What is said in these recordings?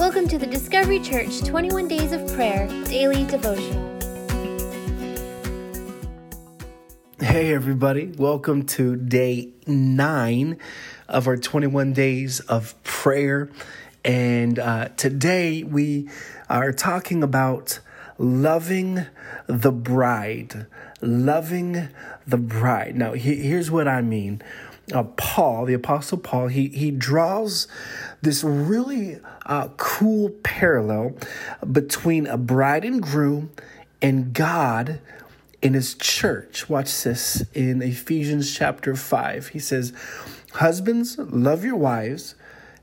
Welcome to the Discovery Church 21 Days of Prayer Daily Devotional. Hey, everybody. Welcome to day nine of our 21 days of prayer. And uh, today we are talking about loving the bride. Loving the bride. Now, he, here's what I mean. Uh, Paul, the Apostle Paul, he, he draws this really uh, cool parallel between a bride and groom and God in his church. Watch this in Ephesians chapter 5. He says, Husbands, love your wives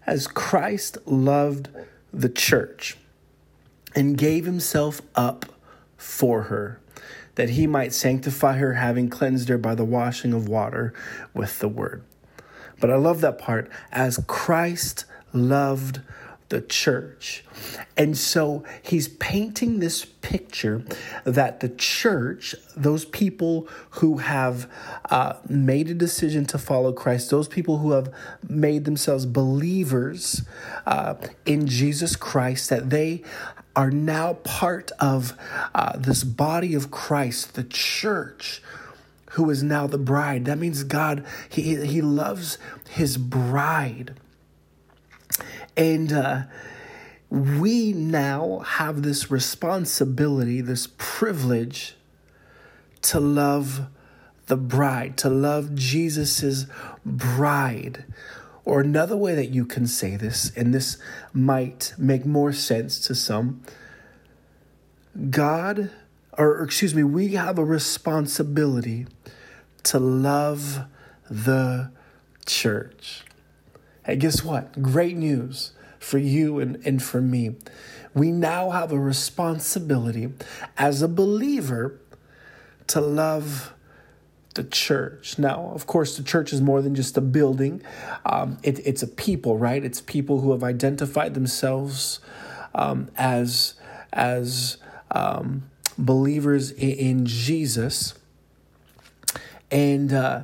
as Christ loved the church and gave himself up for her, that he might sanctify her, having cleansed her by the washing of water with the word. But I love that part as Christ loved the church. And so he's painting this picture that the church, those people who have uh, made a decision to follow Christ, those people who have made themselves believers uh, in Jesus Christ, that they are now part of uh, this body of Christ, the church who is now the bride. That means God, He, he loves His bride. And uh, we now have this responsibility, this privilege to love the bride, to love Jesus's bride. Or another way that you can say this, and this might make more sense to some God, or excuse me, we have a responsibility to love the church. And guess what? Great news for you and, and for me. We now have a responsibility as a believer to love the church. Now, of course, the church is more than just a building, um, it, it's a people, right? It's people who have identified themselves um, as, as um, believers in, in Jesus. And, uh,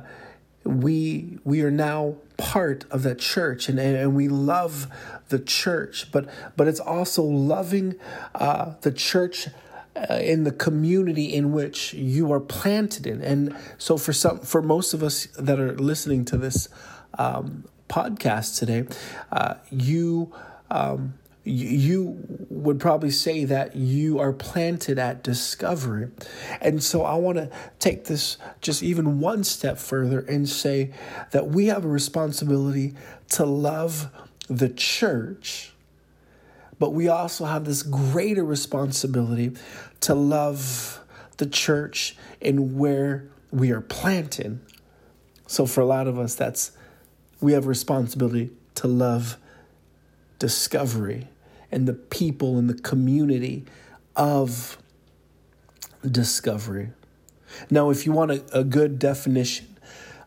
we we are now part of that church and, and, we love the church but but it's also loving uh, the church uh, in the community in which you are planted in and so for some for most of us that are listening to this um, podcast today uh, you um, you would probably say that you are planted at discovery. And so I want to take this just even one step further and say that we have a responsibility to love the church, but we also have this greater responsibility to love the church and where we are planted. So for a lot of us, that's we have responsibility to love discovery and the people and the community of discovery. Now, if you want a, a good definition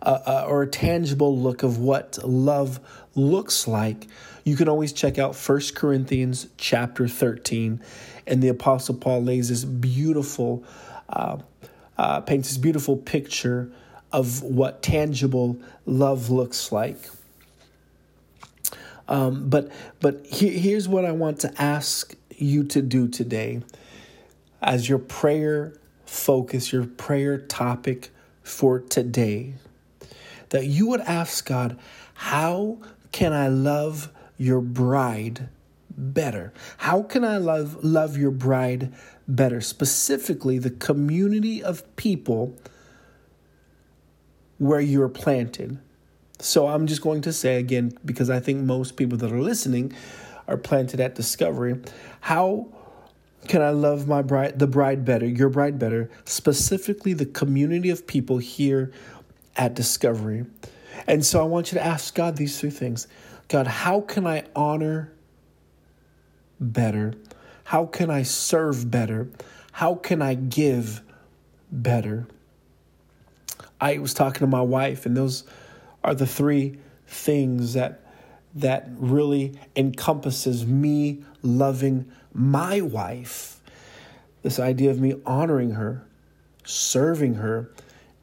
uh, or a tangible look of what love looks like, you can always check out 1 Corinthians chapter 13. And the Apostle Paul lays this beautiful, uh, uh paints this beautiful picture of what tangible love looks like. Um, but but he, here's what I want to ask you to do today as your prayer focus, your prayer topic for today. That you would ask God, how can I love your bride better? How can I love love your bride better? Specifically, the community of people where you're planted. So I'm just going to say again, because I think most people that are listening are planted at discovery. How can I love my bride, the bride better, your bride better, specifically the community of people here at Discovery? And so I want you to ask God these three things God, how can I honor better? How can I serve better? How can I give better? I was talking to my wife, and those are the three things that that really encompasses me loving my wife. This idea of me honoring her, serving her,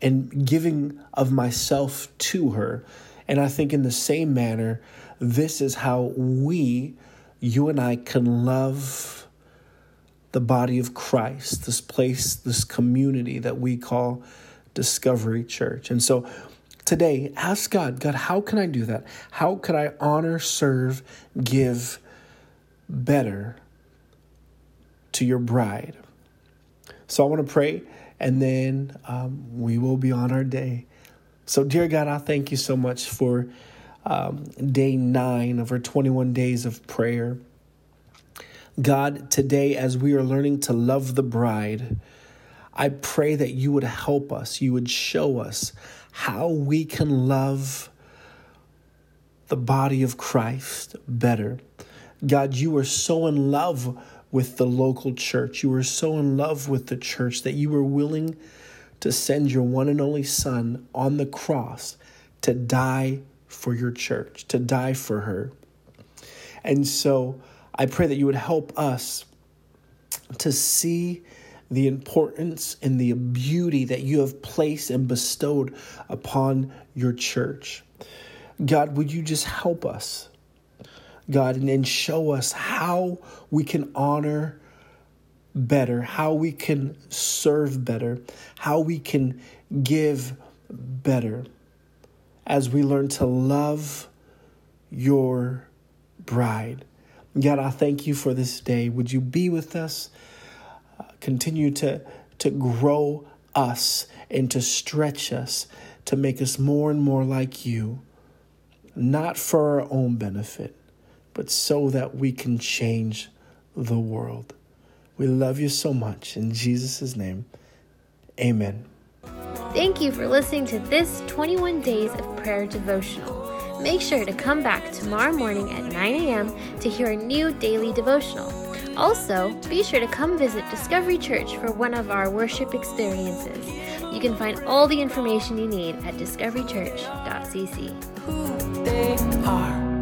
and giving of myself to her. And I think in the same manner, this is how we you and I can love the body of Christ, this place, this community that we call Discovery Church. And so today, ask God, God, how can I do that? How could I honor, serve, give better to your bride? So I want to pray and then um, we will be on our day. So, dear God, I thank you so much for um, day nine of our 21 days of prayer. God, today, as we are learning to love the bride, I pray that you would help us, you would show us how we can love the body of Christ better. God, you are so in love with the local church. You were so in love with the church that you were willing to send your one and only Son on the cross to die for your church, to die for her. And so I pray that you would help us to see the importance and the beauty that you have placed and bestowed upon your church. God, would you just help us? God, and, and show us how we can honor better, how we can serve better, how we can give better as we learn to love your bride. God, I thank you for this day. Would you be with us? Uh, continue to, to grow us and to stretch us to make us more and more like you, not for our own benefit but so that we can change the world. We love you so much. In Jesus' name, amen. Thank you for listening to this 21 Days of Prayer devotional. Make sure to come back tomorrow morning at 9 a.m. to hear a new daily devotional. Also, be sure to come visit Discovery Church for one of our worship experiences. You can find all the information you need at discoverychurch.cc. Who they are.